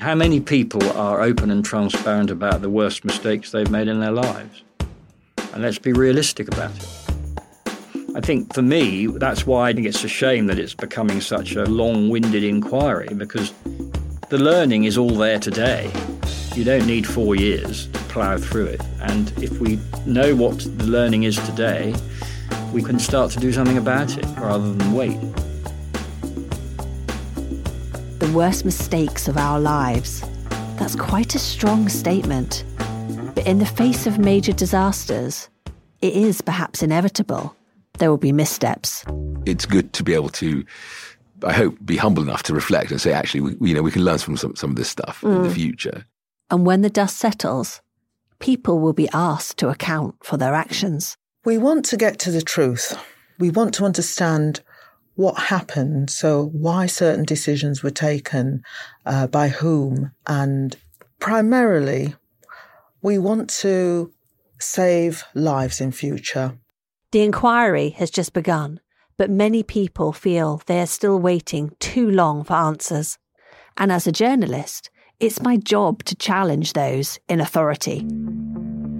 How many people are open and transparent about the worst mistakes they've made in their lives? And let's be realistic about it. I think for me, that's why I think it's a shame that it's becoming such a long winded inquiry because the learning is all there today. You don't need four years to plough through it. And if we know what the learning is today, we can start to do something about it rather than wait. The worst mistakes of our lives. That's quite a strong statement. But in the face of major disasters, it is perhaps inevitable there will be missteps. It's good to be able to, I hope, be humble enough to reflect and say, actually, we, you know, we can learn from some, some of this stuff mm. in the mm. future. And when the dust settles, people will be asked to account for their actions. We want to get to the truth. We want to understand what happened, so why certain decisions were taken, uh, by whom, and primarily, we want to save lives in future. The inquiry has just begun, but many people feel they are still waiting too long for answers. And as a journalist, it's my job to challenge those in authority.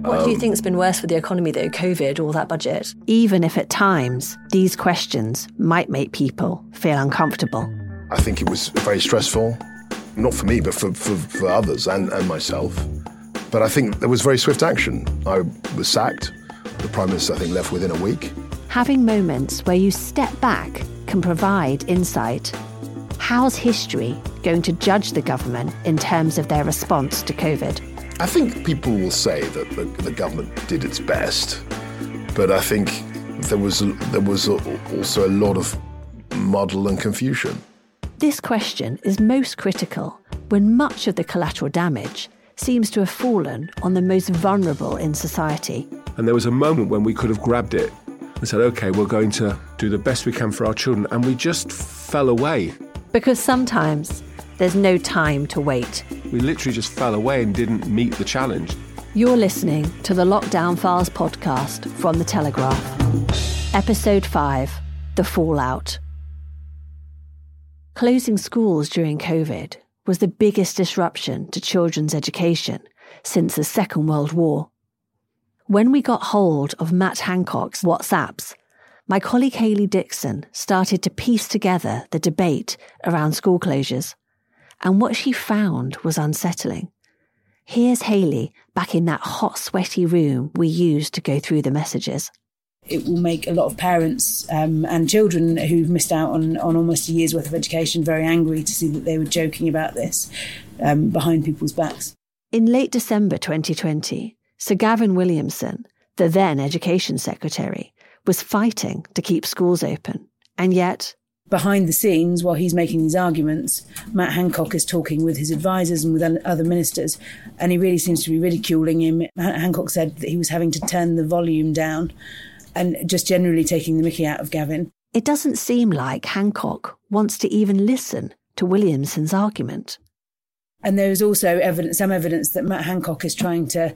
What um, do you think's been worse for the economy though, COVID or that budget? Even if at times these questions might make people feel uncomfortable. I think it was very stressful, not for me, but for, for, for others and, and myself. But I think there was very swift action. I was sacked. The Prime Minister, I think, left within a week. Having moments where you step back can provide insight. How's history going to judge the government in terms of their response to COVID? I think people will say that the, the government did its best, but I think there was there was also a lot of muddle and confusion. This question is most critical when much of the collateral damage seems to have fallen on the most vulnerable in society. And there was a moment when we could have grabbed it and said, okay, we're going to do the best we can for our children. And we just fell away. Because sometimes there's no time to wait. We literally just fell away and didn't meet the challenge. You're listening to the Lockdown Files podcast from The Telegraph. Episode 5 The Fallout. Closing schools during COVID was the biggest disruption to children's education since the Second World War. When we got hold of Matt Hancock's WhatsApps, my colleague Hayley Dixon started to piece together the debate around school closures, and what she found was unsettling. Here's Hayley back in that hot, sweaty room we used to go through the messages. It will make a lot of parents um, and children who've missed out on, on almost a year's worth of education very angry to see that they were joking about this um, behind people's backs. In late December 2020, Sir Gavin Williamson, the then Education Secretary, was fighting to keep schools open. And yet, behind the scenes, while he's making these arguments, Matt Hancock is talking with his advisors and with other ministers, and he really seems to be ridiculing him. Hancock said that he was having to turn the volume down and just generally taking the mickey out of Gavin. It doesn't seem like Hancock wants to even listen to Williamson's argument. And there is also evidence, some evidence that Matt Hancock is trying to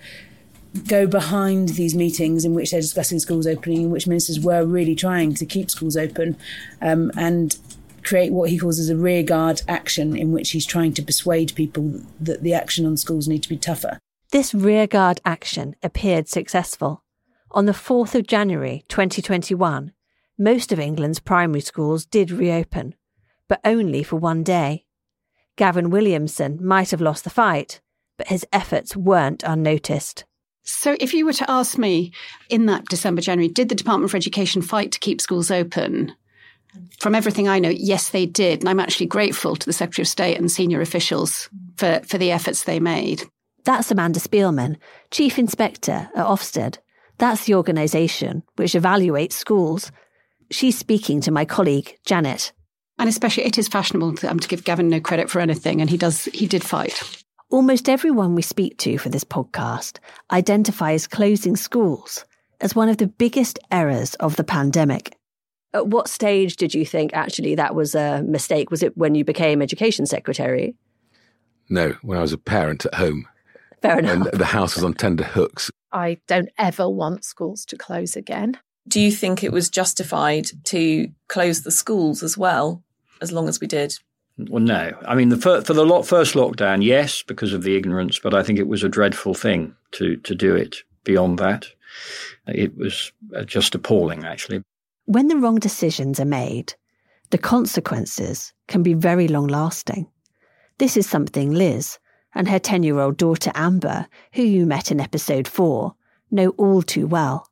go behind these meetings in which they're discussing schools opening, in which ministers were really trying to keep schools open um, and create what he calls as a rearguard action, in which he's trying to persuade people that the action on schools need to be tougher. This rearguard action appeared successful. On the 4th of January 2021, most of England's primary schools did reopen, but only for one day. Gavin Williamson might have lost the fight, but his efforts weren't unnoticed. So, if you were to ask me in that December, January, did the Department for Education fight to keep schools open? From everything I know, yes, they did. And I'm actually grateful to the Secretary of State and senior officials for, for the efforts they made. That's Amanda Spielman, Chief Inspector at Ofsted. That's the organisation which evaluates schools. She's speaking to my colleague, Janet. And especially, it is fashionable to, um, to give Gavin no credit for anything, and he does. He did fight. Almost everyone we speak to for this podcast identifies closing schools as one of the biggest errors of the pandemic. At what stage did you think actually that was a mistake? Was it when you became education secretary? No, when I was a parent at home. Fair enough. And the house was on tender hooks. I don't ever want schools to close again. Do you think it was justified to close the schools as well, as long as we did? Well, no. I mean, the fir- for the first lockdown, yes, because of the ignorance, but I think it was a dreadful thing to to do it. Beyond that, it was uh, just appalling, actually. When the wrong decisions are made, the consequences can be very long lasting. This is something Liz and her 10 year old daughter Amber, who you met in episode 4, know all too well.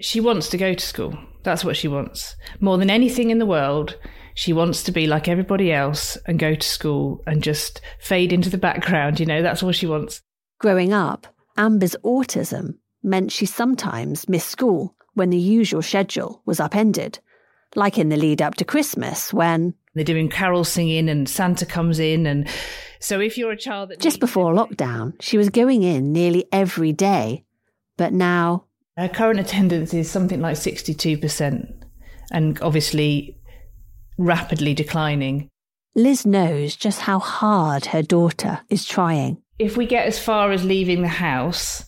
She wants to go to school. That's what she wants. More than anything in the world, she wants to be like everybody else and go to school and just fade into the background. You know, that's all she wants. Growing up, Amber's autism meant she sometimes missed school when the usual schedule was upended, like in the lead up to Christmas when they're doing carol singing and Santa comes in. And so if you're a child that. Just before lockdown, she was going in nearly every day. But now. Her current attendance is something like 62%, and obviously rapidly declining. Liz knows just how hard her daughter is trying. If we get as far as leaving the house,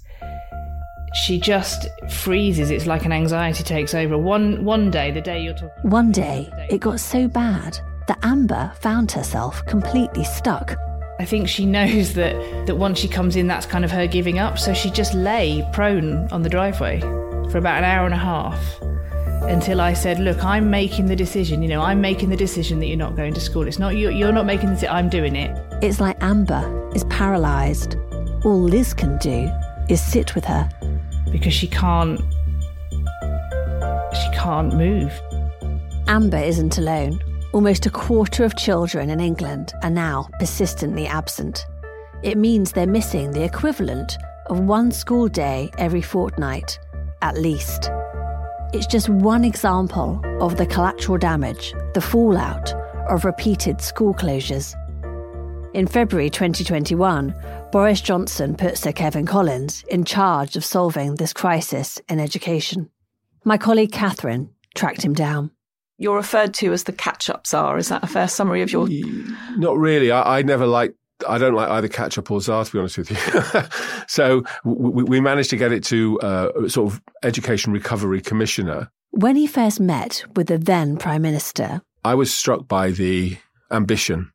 she just freezes. It's like an anxiety takes over. One one day, the day you're talking. One day, it got so bad that Amber found herself completely stuck. I think she knows that that once she comes in, that's kind of her giving up. So she just lay prone on the driveway for about an hour and a half until I said, "Look, I'm making the decision. You know, I'm making the decision that you're not going to school. It's not you. You're not making the. I'm doing it." It's like Amber is paralysed. All Liz can do is sit with her because she can't she can't move. Amber isn't alone. Almost a quarter of children in England are now persistently absent. It means they're missing the equivalent of one school day every fortnight, at least. It's just one example of the collateral damage, the fallout of repeated school closures. In February 2021, Boris Johnson put Sir Kevan Collins in charge of solving this crisis in education. My colleague Catherine tracked him down. You're referred to as the catch up czar. Is that a fair summary of your. Not really. I, I never liked I don't like either catch up or czar, to be honest with you. so we, we, managed to get it to uh, sort of education recovery commissioner. When he first met with the then prime minister, I was struck by the ambition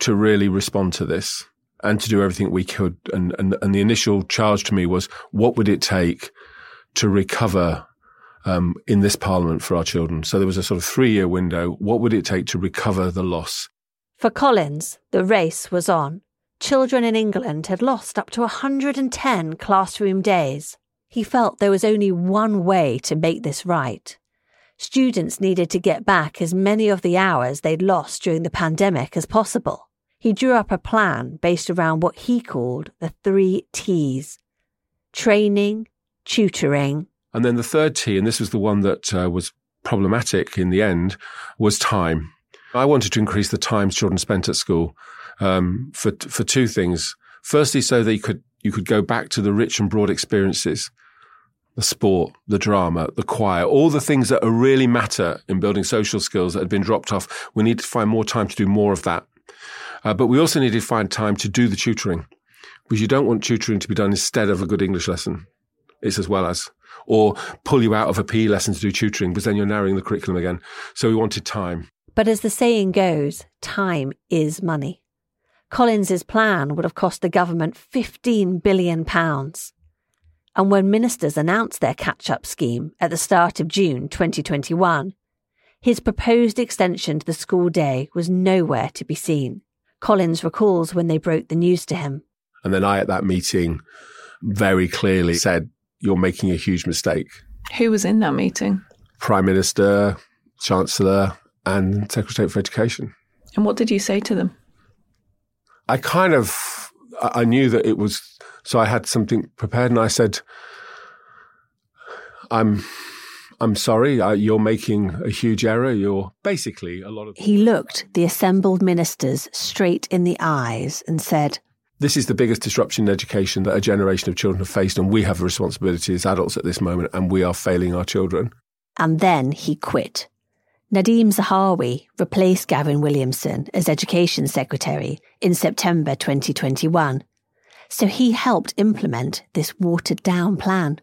to really respond to this and to do everything we could. And, and, and the initial charge to me was, what would it take to recover um, in this parliament for our children? So there was a sort of three year window. What would it take to recover the loss? For Collins, the race was on. Children in England had lost up to 110 classroom days. He felt there was only one way to make this right. Students needed to get back as many of the hours they'd lost during the pandemic as possible he drew up a plan based around what he called the three T's training, tutoring. And then the third T, and this was the one that uh, was problematic in the end, was time. I wanted to increase the time children spent at school um, for for two things. Firstly, so that you could you could go back to the rich and broad experiences, the sport, the drama, the choir, all the things that really matter in building social skills that had been dropped off. We need to find more time to do more of that. Uh, but we also need to find time to do the tutoring because you don't want tutoring to be done instead of a good English lesson. It's as well as, or pull you out of a PE lesson to do tutoring because then you're narrowing the curriculum again. So we wanted time. But as the saying goes, time is money. Collins's plan would have cost the government 15 billion pounds. And when ministers announced their catch-up scheme at the start of June 2021, his proposed extension to the school day was nowhere to be seen. Collins recalls when they broke the news to him. And then I, at that meeting, very clearly said, You're making a huge mistake. Who was in that meeting? Prime Minister, Chancellor, and Secretary for Education. And what did you say to them? I kind of, I knew that it was, so I had something prepared and I said, I'm, I'm sorry, uh, you're making a huge error. You're basically a lot of. He looked the assembled ministers straight in the eyes and said, This is the biggest disruption in education that a generation of children have faced, and we have a responsibility as adults at this moment, and we are failing our children. And then he quit. Nadhim Zahawi replaced Gavin Williamson as Education Secretary in September 2021. So he helped implement this watered down plan.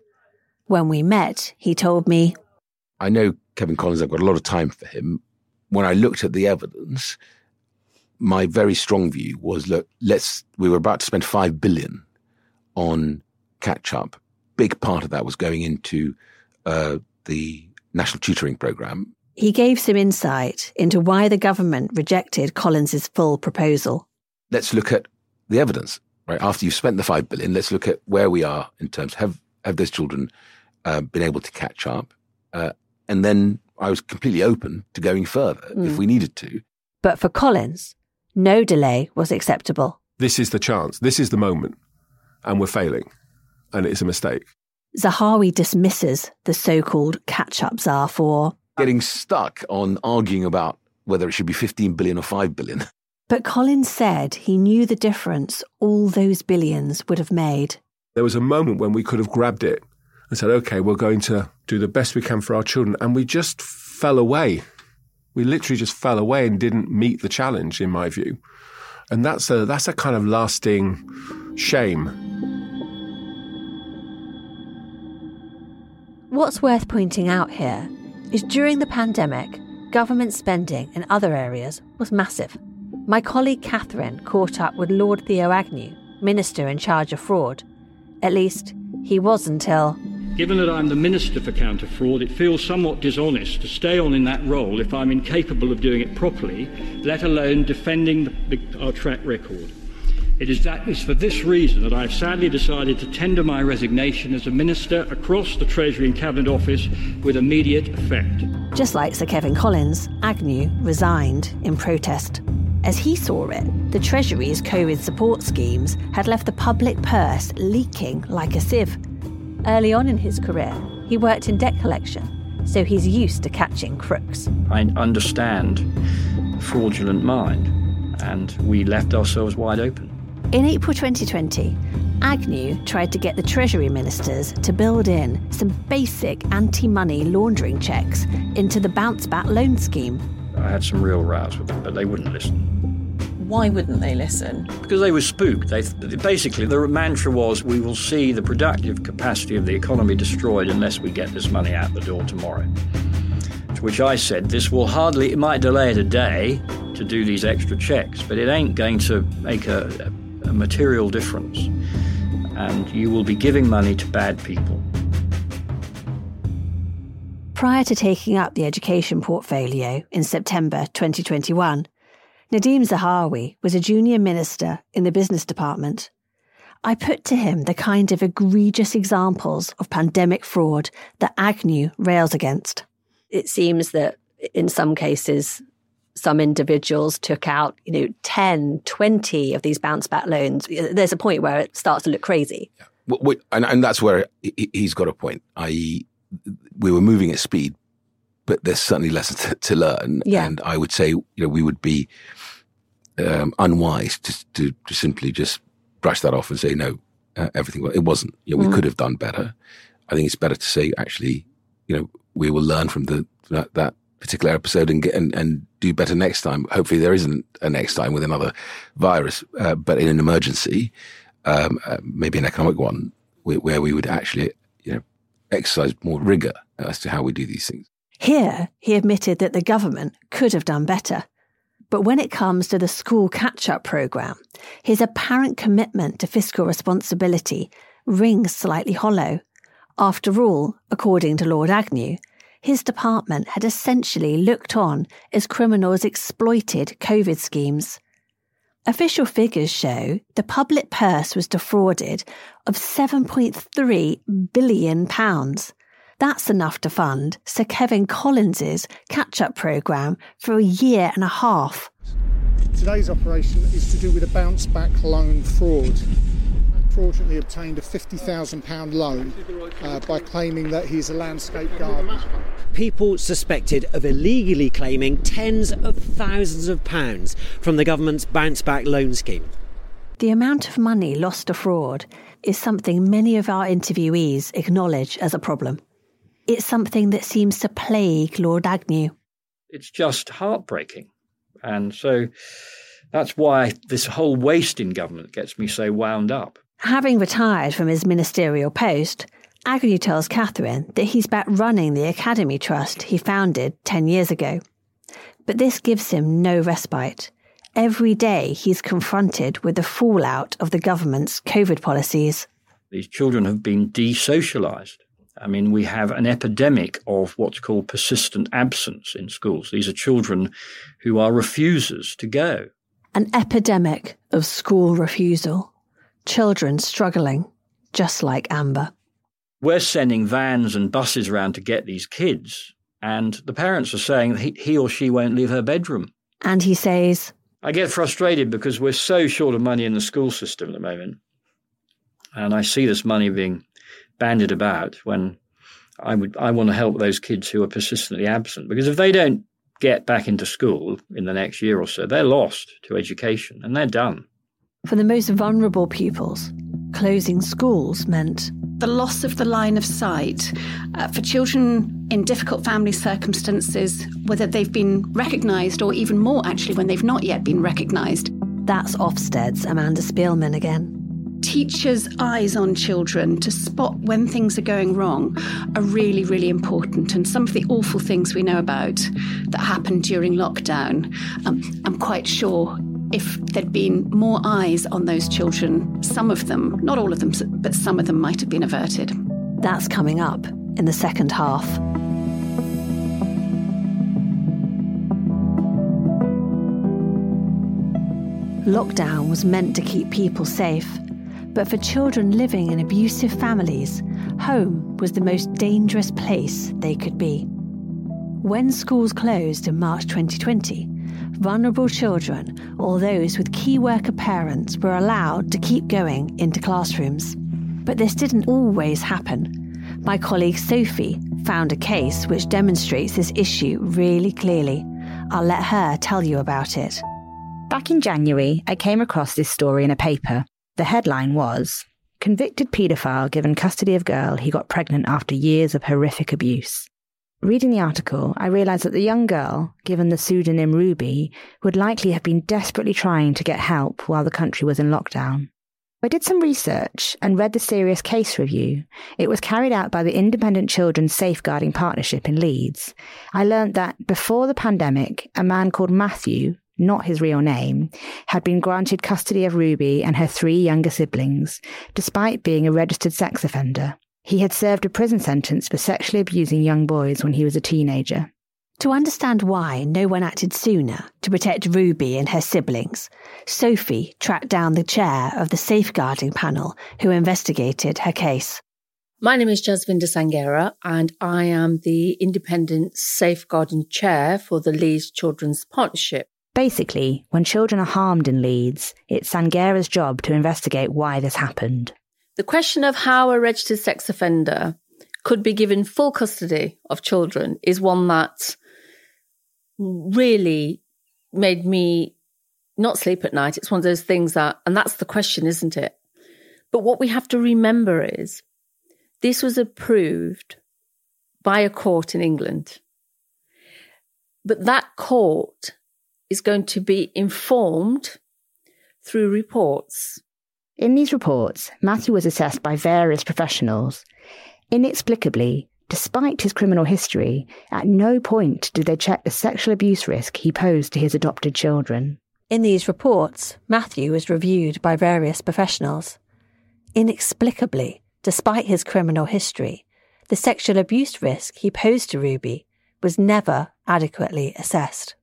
When we met, he told me, I know Kevan Collins, I've got a lot of time for him. When I looked at the evidence, my very strong view was look, let's, we were about to spend five billion on catch up. Big part of that was going into uh, the national tutoring program. He gave some insight into why the government rejected Collins's full proposal. Let's look at the evidence, right? After you've spent the five billion, let's look at where we are in terms have have those children uh, been able to catch up, uh, and then I was completely open to going further mm. if we needed to. But for Collins, no delay was acceptable. This is the chance. This is the moment, and we're failing, and it's a mistake. Zahawi dismisses the so-called catch-up czar for getting stuck on arguing about whether it should be 15 billion or 5 billion. But Collins said he knew the difference all those billions would have made. There was a moment when we could have grabbed it and said, okay, we're going to do the best we can for our children. And we just fell away. We literally just fell away and didn't meet the challenge, in my view. And that's a, that's a kind of lasting shame. What's worth pointing out here is during the pandemic, government spending in other areas was massive. My colleague Catherine caught up with Lord Theo Agnew, Minister in charge of fraud. At least, he was until. Given that I'm the Minister for Counter Fraud, it feels somewhat dishonest to stay on in that role if I'm incapable of doing it properly, let alone defending the, our track record. It is that is for this reason that I have sadly decided to tender my resignation as a minister across the Treasury and Cabinet Office with immediate effect. Just like Sir Kevan Collins, Agnew resigned in protest. As he saw it, the Treasury's COVID support schemes had left the public purse leaking like a sieve. Early on in his career, he worked in debt collection, so he's used to catching crooks. I understand fraudulent mind, and we left ourselves wide open. In April 2020, Agnew tried to get the Treasury ministers to build in some basic anti money laundering checks into the bounce back loan scheme. I had some real rows with them, but they wouldn't listen. Why wouldn't they listen? Because they were spooked. They basically the mantra was, "We will see the productive capacity of the economy destroyed unless we get this money out the door tomorrow." To which I said, "This will hardly. It might delay it a day to do these extra checks, but it ain't going to make a, a a material difference, and you will be giving money to bad people. Prior to taking up the education portfolio in September 2021, Nadhim Zahawi was a junior minister in the business department. I put to him the kind of egregious examples of pandemic fraud that Agnew rails against. It seems that in some cases, some individuals took out, you know, 10, 20 of these bounce back loans. There's a point where it starts to look crazy. Yeah. Well, and, and that's where he's got a point, i.e., we were moving at speed, but there's certainly lessons to, to learn. Yeah. And I would say, you know, we would be um, unwise to, to, to, simply just brush that off and say, no, uh, everything, it wasn't. You know, we mm. could have done better. I think it's better to say, actually, you know, we will learn from the that, that particular episode and get and, and do better next time. Hopefully, there isn't a next time with another virus, uh, but in an emergency, um, uh, maybe an economic one, where, where, we would actually, you know, exercise more rigor as to how we do these things. Here, he admitted that the government could have done better. But when it comes to the school catch up programme, his apparent commitment to fiscal responsibility rings slightly hollow. After all, according to Lord Agnew, his department had essentially looked on as criminals exploited COVID schemes. Official figures show the public purse was defrauded of £7.3 billion. That's enough to fund Sir Kevan Collins's catch-up programme for a year and a half. Today's operation is to do with a bounce back loan fraud. Fraudulently obtained a £50,000 loan uh, by claiming that he's a landscape gardener. People suspected of illegally claiming tens of thousands of pounds from the government's bounce back loan scheme. The amount of money lost to fraud is something many of our interviewees acknowledge as a problem. It's something that seems to plague Lord Agnew. It's just heartbreaking. And so that's why this whole waste in government gets me so wound up. Having retired from his ministerial post, Agnew tells Catherine that he's back running the Academy Trust he founded 10 years ago. But this gives him no respite. Every day he's confronted with the fallout of the government's COVID policies. These children have been desocialized. I mean, we have an epidemic of what's called persistent absence in schools. These are children who are refusers to go. An epidemic of school refusal. Children struggling, just like Amber. We're sending vans and buses around to get these kids, and the parents are saying he, he or she won't leave her bedroom. And he says, I get frustrated because we're so short of money in the school system at the moment. And I see this money being bandied about when I would I want to help those kids who are persistently absent because if they don't get back into school in the next year or so, they're lost to education and they're done. For the most vulnerable pupils, closing schools meant the loss of the line of sight uh, for children in difficult family circumstances, whether they've been recognised or even more actually when they've not yet been recognised. That's Ofsted's Amanda Spielman again. Teachers' eyes on children to spot when things are going wrong are really, really important. And some of the awful things we know about that happened during lockdown, um, I'm quite sure if there'd been more eyes on those children, some of them, not all of them, but some of them might have been averted. That's coming up in the second half. Lockdown was meant to keep people safe, but for children living in abusive families, home was the most dangerous place they could be. When schools closed in March 2020, vulnerable children or those with key worker parents were allowed to keep going into classrooms. But this didn't always happen. My colleague Sophie found a case which demonstrates this issue really clearly. I'll let her tell you about it. Back in January, I came across this story in a paper. The headline was Convicted paedophile given custody of girl he got pregnant after years of horrific abuse. Reading the article, I realised that the young girl, given the pseudonym Ruby, would likely have been desperately trying to get help while the country was in lockdown. I did some research and read the serious case review. It was carried out by the Independent Children's Safeguarding Partnership in Leeds. I learned that before the pandemic, a man called Matthew not his real name, had been granted custody of Ruby and her three younger siblings, despite being a registered sex offender. He had served a prison sentence for sexually abusing young boys when he was a teenager. To understand why no one acted sooner to protect Ruby and her siblings, Sophie tracked down the chair of the safeguarding panel who investigated her case. My name is Jasvinder Sanghera, and I am the Independent Safeguarding Chair for the Leeds Children's Partnership. Basically, when children are harmed in Leeds, it's Sanghera's job to investigate why this happened. The question of how a registered sex offender could be given full custody of children is one that really made me not sleep at night. It's one of those things that, and that's the question, isn't it? But what we have to remember is this was approved by a court in England. But that court is going to be informed through reports. In these reports, Matthew was assessed by various professionals. Inexplicably, despite his criminal history, at no point did they check the sexual abuse risk he posed to his adopted children. In these reports, Matthew was reviewed by various professionals. Inexplicably, despite his criminal history, the sexual abuse risk he posed to Ruby was never adequately assessed.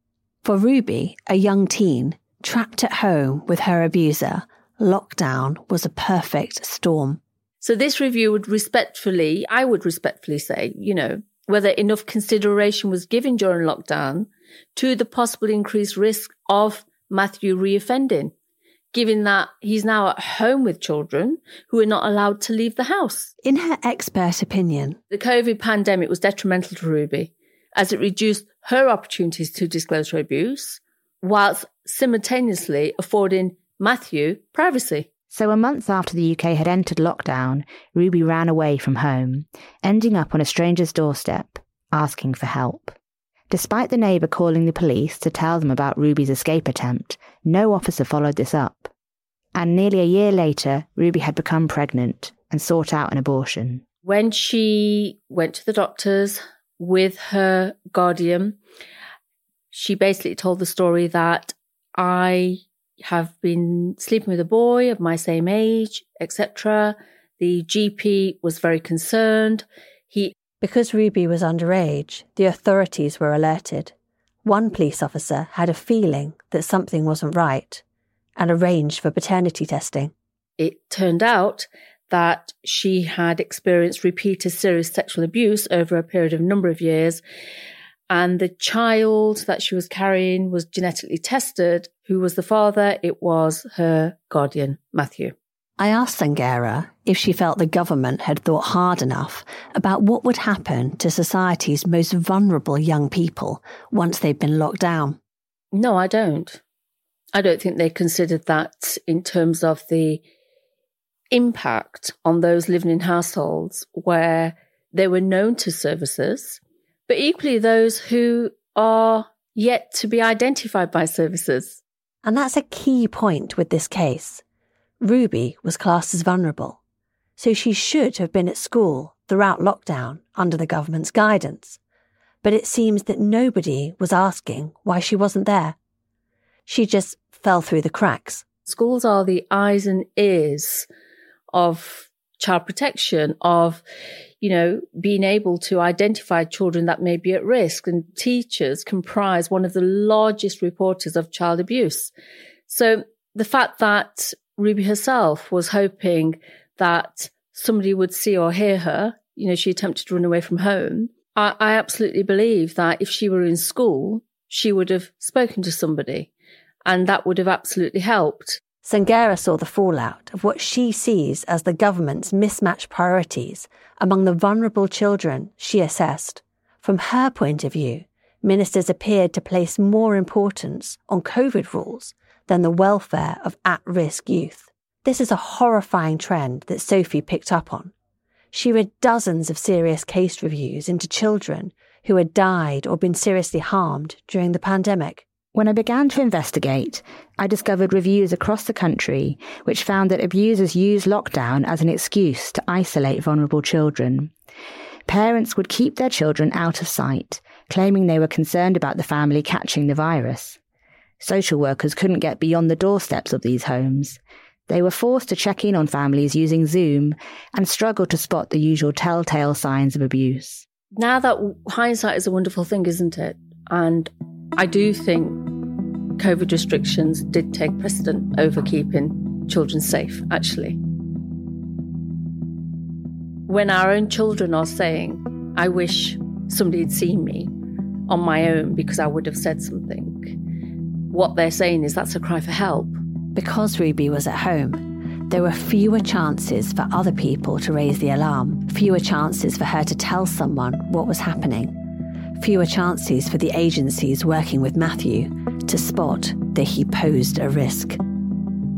For Ruby, a young teen, trapped at home with her abuser, lockdown was a perfect storm. So this review would respectfully, I would respectfully say, you know, whether enough consideration was given during lockdown to the possible increased risk of Matthew reoffending. given that he's now at home with children who are not allowed to leave the house. In her expert opinion, the COVID pandemic was detrimental to Ruby as it reduced her opportunities to disclose her abuse, whilst simultaneously affording Matthew privacy. So, a month after the UK had entered lockdown, Ruby ran away from home, ending up on a stranger's doorstep, asking for help. Despite the neighbour calling the police to tell them about Ruby's escape attempt, no officer followed this up. And nearly a year later, Ruby had become pregnant and sought out an abortion. When she went to the doctors with her guardian, she basically told the story that I have been sleeping with a boy of my same age, etc. The GP was very concerned. He because Ruby was underage, the authorities were alerted. One police officer had a feeling that something wasn't right and arranged for paternity testing. It turned out that she had experienced repeated serious sexual abuse over a period of a number of years. And the child that she was carrying was genetically tested. Who was the father? It was her guardian, Matthew. I asked Sanghera if she felt the government had thought hard enough about what would happen to society's most vulnerable young people once they'd been locked down. No, I don't. I don't think they considered that in terms of the impact on those living in households where they were known to services, but equally those who are yet to be identified by services. And that's a key point with this case. Ruby was classed as vulnerable, so she should have been at school throughout lockdown under the government's guidance. But it seems that nobody was asking why she wasn't there. She just fell through the cracks. Schools are the eyes and ears of child protection, of, you know, being able to identify children that may be at risk. And teachers comprise one of the largest reporters of child abuse. So the fact that Ruby herself was hoping that somebody would see or hear her, you know, she attempted to run away from home. I, I absolutely believe that if she were in school, she would have spoken to somebody and that would have absolutely helped. Sanghera saw the fallout of what she sees as the government's mismatched priorities among the vulnerable children she assessed. From her point of view, ministers appeared to place more importance on COVID rules than the welfare of at risk youth. This is a horrifying trend that Sophie picked up on. She read dozens of serious case reviews into children who had died or been seriously harmed during the pandemic. When I began to investigate, I discovered reviews across the country which found that abusers use lockdown as an excuse to isolate vulnerable children. Parents would keep their children out of sight, claiming they were concerned about the family catching the virus. Social workers couldn't get beyond the doorsteps of these homes. They were forced to check in on families using Zoom and struggled to spot the usual telltale signs of abuse. Now that hindsight is a wonderful thing, isn't it? And I do think COVID restrictions did take precedent over keeping children safe, actually. When our own children are saying, I wish somebody had seen me on my own because I would have said something, what they're saying is that's a cry for help. Because Ruby was at home, there were fewer chances for other people to raise the alarm, fewer chances for her to tell someone what was happening fewer chances for the agencies working with Matthew to spot that he posed a risk.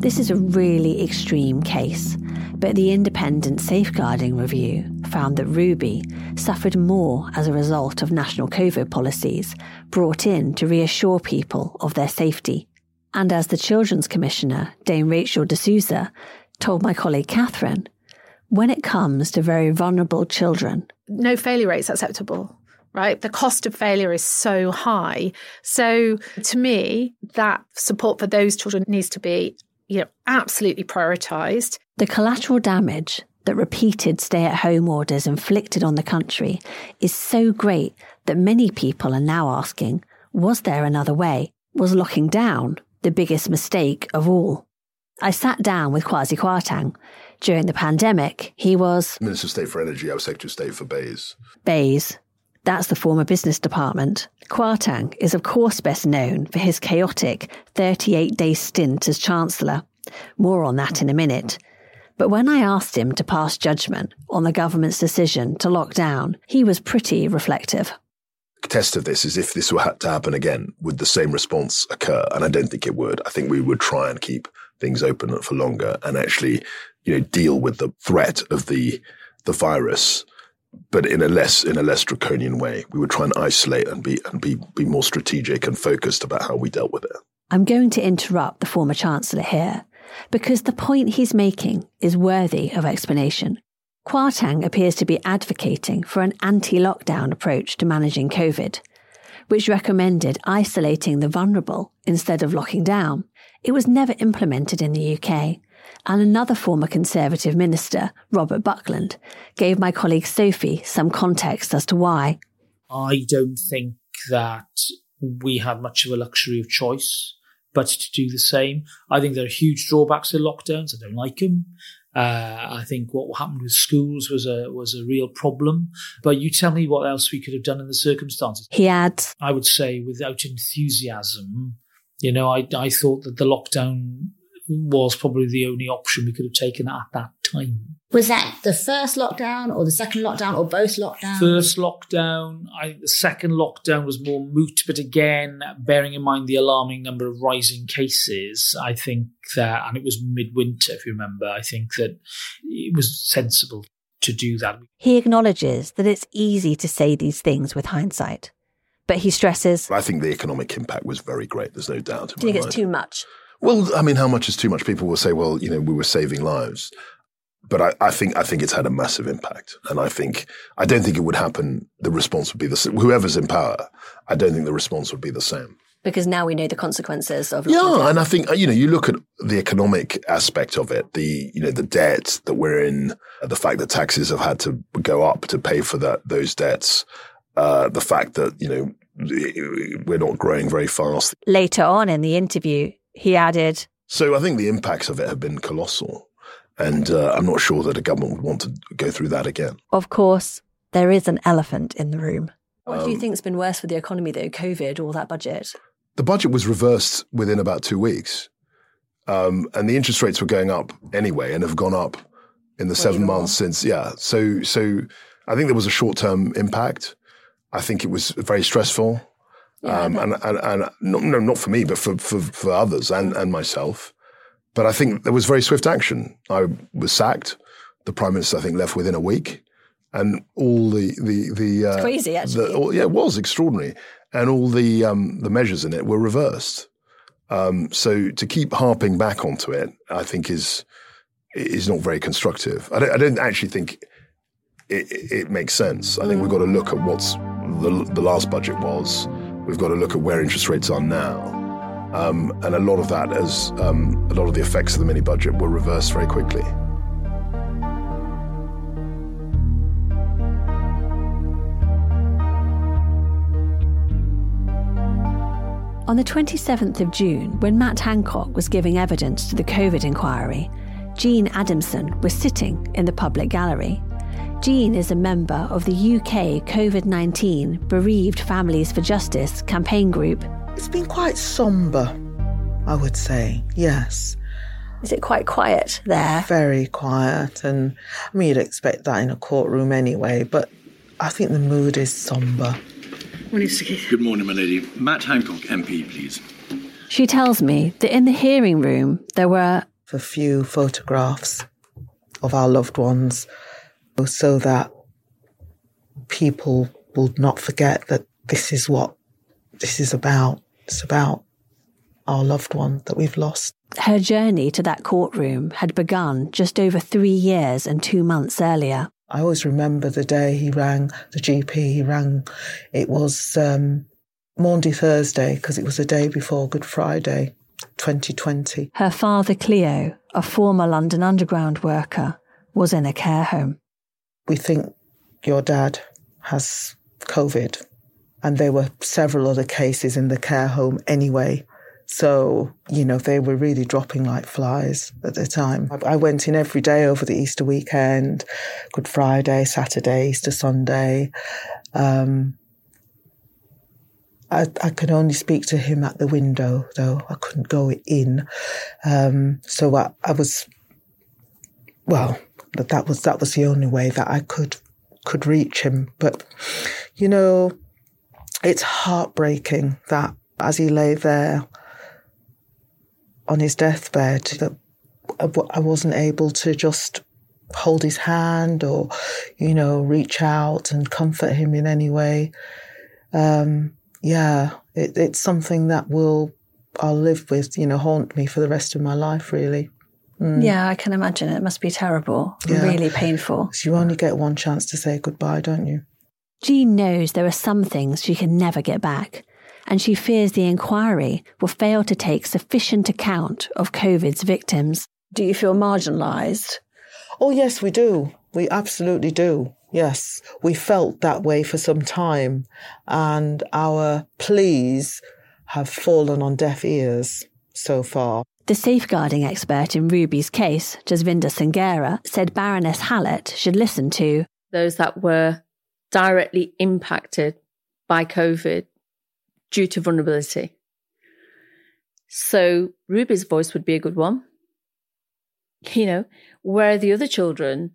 This is a really extreme case, but the independent safeguarding review found that Ruby suffered more as a result of national COVID policies brought in to reassure people of their safety. And as the Children's Commissioner, Dame Rachel de Souza, told my colleague Catherine, when it comes to very vulnerable children, no failure rates acceptable right? The cost of failure is so high. So to me, that support for those children needs to be, you know, absolutely prioritized. The collateral damage that repeated stay at home orders inflicted on the country is so great that many people are now asking, was there another way? Was locking down the biggest mistake of all? I sat down with Kwasi Kwarteng. During the pandemic, he was Minister of State for Energy, I was Secretary of State for BEIS. BEIS, that's the former business department. Kwarteng is, of course, best known for his chaotic 38 day stint as Chancellor. More on that in a minute. But when I asked him to pass judgment on the government's decision to lock down, he was pretty reflective. Test of this is if this were to happen again, would the same response occur? And I don't think it would. I think we would try and keep things open for longer and actually, you know, deal with the threat of the the virus, but in a less in a less draconian way. We would try and isolate and be and be be more strategic and focused about how we dealt with it. I'm going to interrupt the former chancellor here because the point he's making is worthy of explanation. Kwarteng appears to be advocating for an anti lockdown approach to managing COVID, which recommended isolating the vulnerable instead of locking down. It was never implemented in the UK, and another former Conservative minister, Robert Buckland, gave my colleague Sophie some context as to why. I don't think that we had much of a luxury of choice but to do the same. I think there are huge drawbacks to lockdowns. I don't like them. Uh, I think what happened with schools was a was a real problem. But you tell me what else we could have done in the circumstances. He adds, I would say, without enthusiasm, you know, I I thought that the lockdown was probably the only option we could have taken at that time. Was that the first lockdown or the second lockdown or both lockdowns? First lockdown, I think the second lockdown was more moot, but again, bearing in mind the alarming number of rising cases, I think that, and it was midwinter, if you remember, I think that it was sensible to do that. He acknowledges that it's easy to say these things with hindsight, but he stresses I think the economic impact was very great, there's no doubt. Do you think it's too much? Well, I mean, how much is too much? People will say, well, you know, we were saving lives. But I, I, think I think it's had a massive impact, and I think I don't think it would happen. The response would be the same. Whoever's in power, I don't think the response would be the same. Because now we know the consequences of yeah, down. and I think you know you look at the economic aspect of it, the you know the debt that we're in, the fact that taxes have had to go up to pay for that those debts, uh, the fact that you know we're not growing very fast. Later on in the interview, he added. So I think the impacts of it have been colossal. And uh, I'm not sure that a government would want to go through that again. Of course, there is an elephant in the room. What um, do you um, think's been worse for the economy, though? COVID or that budget? The budget was reversed within about two weeks. Um, and the interest rates were going up anyway and have gone up in the seven months since. Yeah. So, so I think there was a short term impact. I think it was very stressful. Yeah, um, and, and, and not, no, not for me, but for, for, for others and, and myself. But I think there was very swift action. I was sacked. The prime minister, I think, left within a week, and all the the the uh, crazy actually. The, all, yeah, it was extraordinary, and all the um, the measures in it were reversed. Um, so to keep harping back onto it, I think is is not very constructive. I don't, I don't actually think it, it, makes sense. I think we've got to look at what's the, the last budget was. We've got to look at where interest rates are now um, and a lot of that, as um, a lot of the effects of the mini budget, were reversed very quickly. On the 27th of June, when Matt Hancock was giving evidence to the COVID inquiry, Jean Adamson was sitting in the public gallery. Jean is a member of the UK COVID 19 Bereaved Families for Justice campaign group it's been quite somber, I would say, yes. Is it quite quiet there? Very quiet. And I mean, you'd expect that in a courtroom anyway, but I think the mood is somber. Good morning, my lady. Matt Hancock, MP, please. She tells me that in the hearing room there were a few photographs of our loved ones so that people will not forget that this is what this is about. It's about our loved one that we've lost. Her journey to that courtroom had begun just over three years and two months earlier. I always remember the day he rang, the GP, he rang. It was um, Maundy Thursday because it was the day before Good Friday, 2020. Her father, Cleo, a former London Underground worker, was in a care home. We think your dad has COVID and there were several other cases in the care home anyway. So, you know, they were really dropping like flies at the time. I went in every day over the Easter weekend, Good Friday, Saturday, Easter Sunday. Um, I, I could only speak to him at the window, though I couldn't go in. Um, so I, I was, well, that that was that was the only way that I could could reach him. But you know, it's heartbreaking that as he lay there on his deathbed, that I wasn't able to just hold his hand or, you know, reach out and comfort him in any way. Um, yeah, it, it's something that will I'll live with, you know, haunt me for the rest of my life, really. Mm. Yeah, I can imagine it must be terrible, yeah. really painful. You only get one chance to say goodbye, don't you? Jean knows there are some things she can never get back, and she fears the inquiry will fail to take sufficient account of COVID's victims. Do you feel marginalised? Oh, yes, we do. We absolutely do. Yes, we felt that way for some time, and our pleas have fallen on deaf ears so far. The safeguarding expert in Ruby's case, Jasvinder Sanghera, said Baroness Hallett should listen to those that were directly impacted by COVID due to vulnerability. So Ruby's voice would be a good one. You know, where are the other children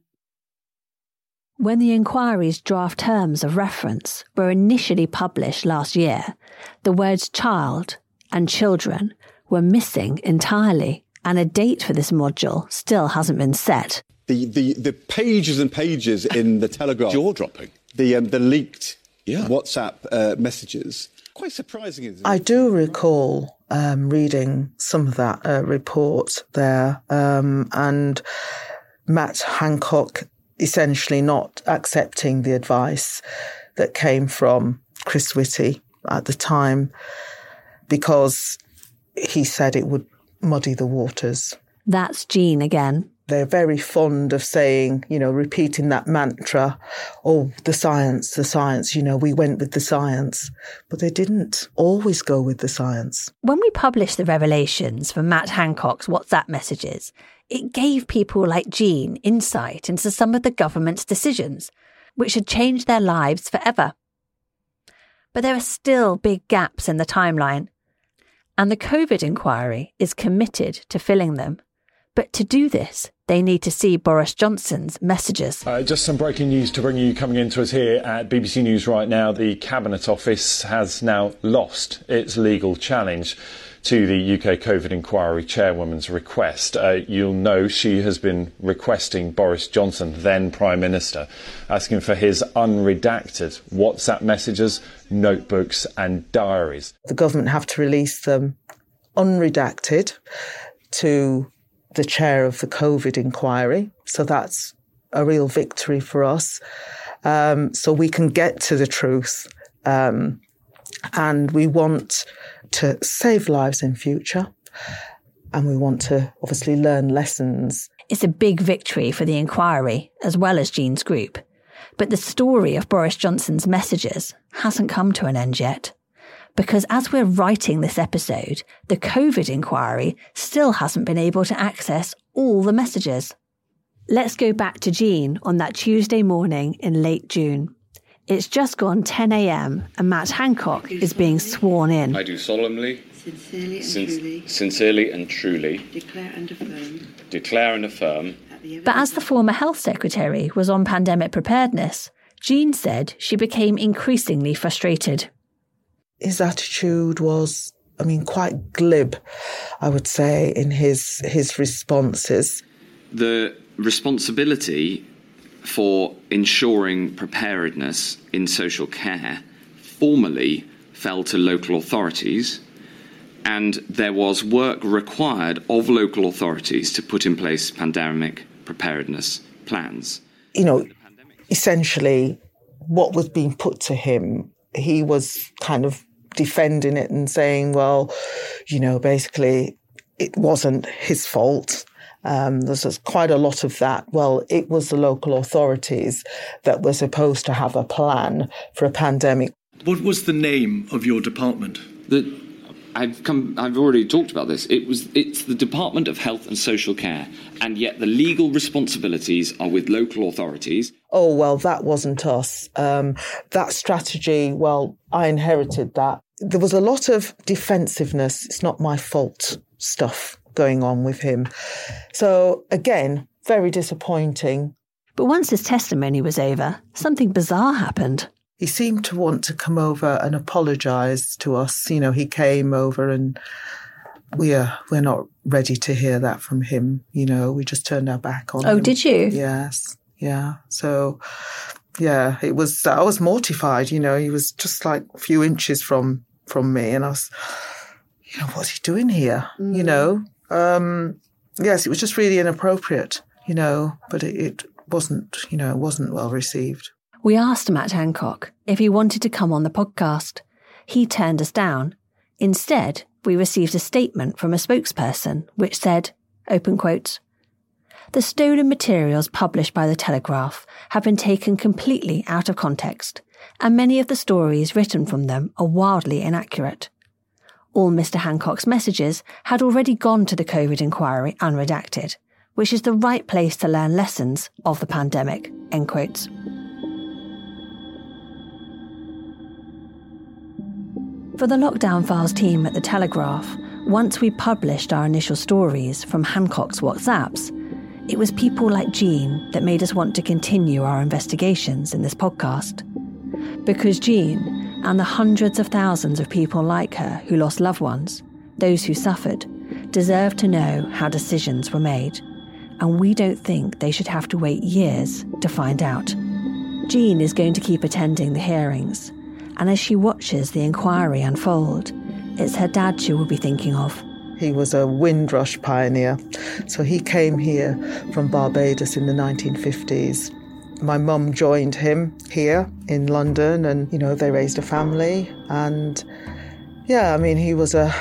when the inquiry's draft terms of reference were initially published last year, the words child and children were missing entirely, and a date for this module still hasn't been set. The, the, the pages and pages in the Telegraph. Jaw dropping. The, um, the leaked yeah. WhatsApp uh, messages. Quite surprising. Is I do recall um, reading some of that uh, report there, um, and Matt Hancock essentially not accepting the advice that came from Chris Whitty at the time because he said it would muddy the waters. That's Jean again. They're very fond of saying, you know, repeating that mantra, oh, the science, the science, you know, we went with the science. But they didn't always go with the science. When we published the revelations from Matt Hancock's WhatsApp messages, it gave people like Jean insight into some of the government's decisions, which had changed their lives forever. But there are still big gaps in the timeline, and the COVID inquiry is committed to filling them. But to do this, they need to see Boris Johnson's messages. Uh, just some breaking news to bring you coming into us here at BBC News right now. The Cabinet Office has now lost its legal challenge to the UK COVID inquiry chairwoman's request. Uh, you'll know she has been requesting Boris Johnson, then Prime Minister, asking for his unredacted WhatsApp messages, notebooks, and diaries. The government have to release them unredacted to the chair of the COVID inquiry. So that's a real victory for us. Um, so we can get to the truth. Um, and we want to save lives in future. And we want to obviously learn lessons. It's a big victory for the inquiry as well as Jean's group. But the story of Boris Johnson's messages hasn't come to an end yet. Because as we're writing this episode, the COVID inquiry still hasn't been able to access all the messages. Let's go back to Jean on that Tuesday morning in late June. It's just gone 10 a.m. and Matt Hancock is being sworn in. I do solemnly, sincerely and, sin- truly, sincerely and truly declare and affirm, declare and affirm. But as the former health secretary was on pandemic preparedness, Jean said she became increasingly frustrated. His attitude was, I mean, quite glib, I would say, in his his responses. The responsibility for ensuring preparedness in social care formally fell to local authorities, and there was work required of local authorities to put in place pandemic preparedness plans. You know, essentially, what was being put to him, he was kind of defending it and saying, well, you know, basically, it wasn't his fault. Um, there's quite a lot of that. Well, it was the local authorities that were supposed to have a plan for a pandemic. What was the name of your department? The, I've come. I've already talked about this. It was. It's the Department of Health and Social Care, and yet the legal responsibilities are with local authorities. Oh well, that wasn't us. Um, that strategy. Well, I inherited that there was a lot of defensiveness. It's not my fault stuff going on with him. So again, very disappointing. But once his testimony was over, something bizarre happened. He seemed to want to come over and apologise to us. You know, he came over and we are we're not ready to hear that from him. You know, we just turned our back on him. Oh, him. did you? Yes. Yeah. So yeah, it was I was mortified, you know, he was just like a few inches from from me and I was you know, what's he doing here? You mm. know? Um yes, it was just really inappropriate, you know, but it, it wasn't, you know, it wasn't well received. We asked Matt Hancock if he wanted to come on the podcast. He turned us down. Instead, we received a statement from a spokesperson which said, open quotes, the stolen materials published by the Telegraph have been taken completely out of context, and many of the stories written from them are wildly inaccurate. All Mr. Hancock's messages had already gone to the COVID inquiry unredacted, which is the right place to learn lessons of the pandemic. End quotes. For the Lockdown Files team at The Telegraph, once we published our initial stories from Hancock's WhatsApps, it was people like Jean that made us want to continue our investigations in this podcast. Because Jean, and the hundreds of thousands of people like her who lost loved ones, those who suffered, deserve to know how decisions were made. And we don't think they should have to wait years to find out. Jean is going to keep attending the hearings, and as she watches the inquiry unfold, it's her dad she will be thinking of. He was a Windrush pioneer. So he came here from Barbados in the 1950s. My mum joined him here in London and, you know, they raised a family. And yeah, I mean, he was a,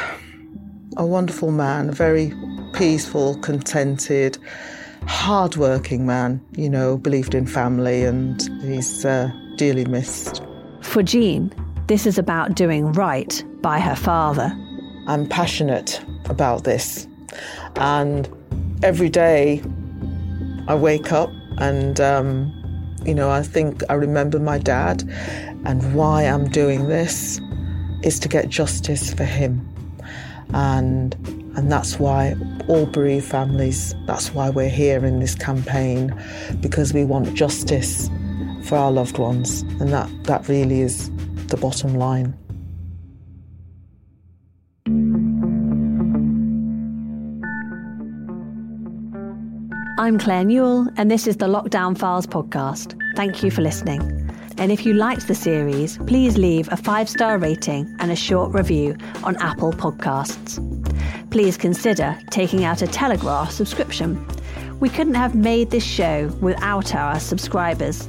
a wonderful man, a very peaceful, contented, hardworking man, you know, believed in family and he's uh, dearly missed. For Jean, this is about doing right by her father. I'm passionate about this. And every day I wake up and, um, you know, I think I remember my dad and why I'm doing this is to get justice for him. And and that's why all bereaved families, that's why we're here in this campaign, because we want justice for our loved ones. And that, that really is the bottom line. I'm Claire Newell, and this is the Lockdown Files podcast. Thank you for listening. And if you liked the series, please leave a five star rating and a short review on Apple Podcasts. Please consider taking out a Telegraph subscription. We couldn't have made this show without our subscribers.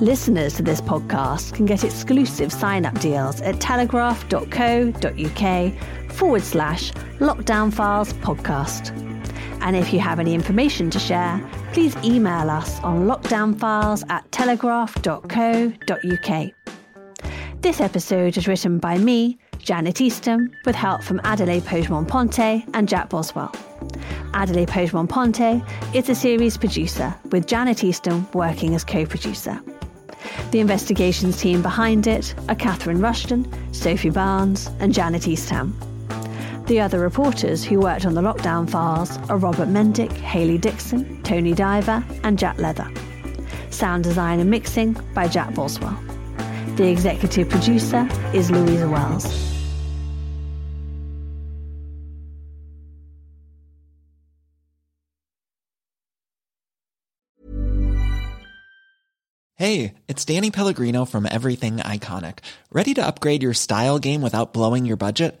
Listeners to this podcast can get exclusive sign up deals at telegraph.co.uk forward slash lockdown files podcast. And if you have any information to share, please email us on lockdownfiles at telegraph.co.uk. This episode is written by me, Janet Eastham, with help from Adelaide Pogemon Ponte and Jack Boswell. Adelaide Pogemon Ponte is the series producer, with Janet Eastham working as co producer. The investigations team behind it are Catherine Rushton, Sophie Barnes, and Janet Eastham. The other reporters who worked on the lockdown files are Robert Mendick, Hayley Dixon, Tony Diver, and Jack Leather. Sound design and mixing by Jack Boswell. The executive producer is Louisa Wells. Hey, it's Danny Pellegrino from Everything Iconic. Ready to upgrade your style game without blowing your budget?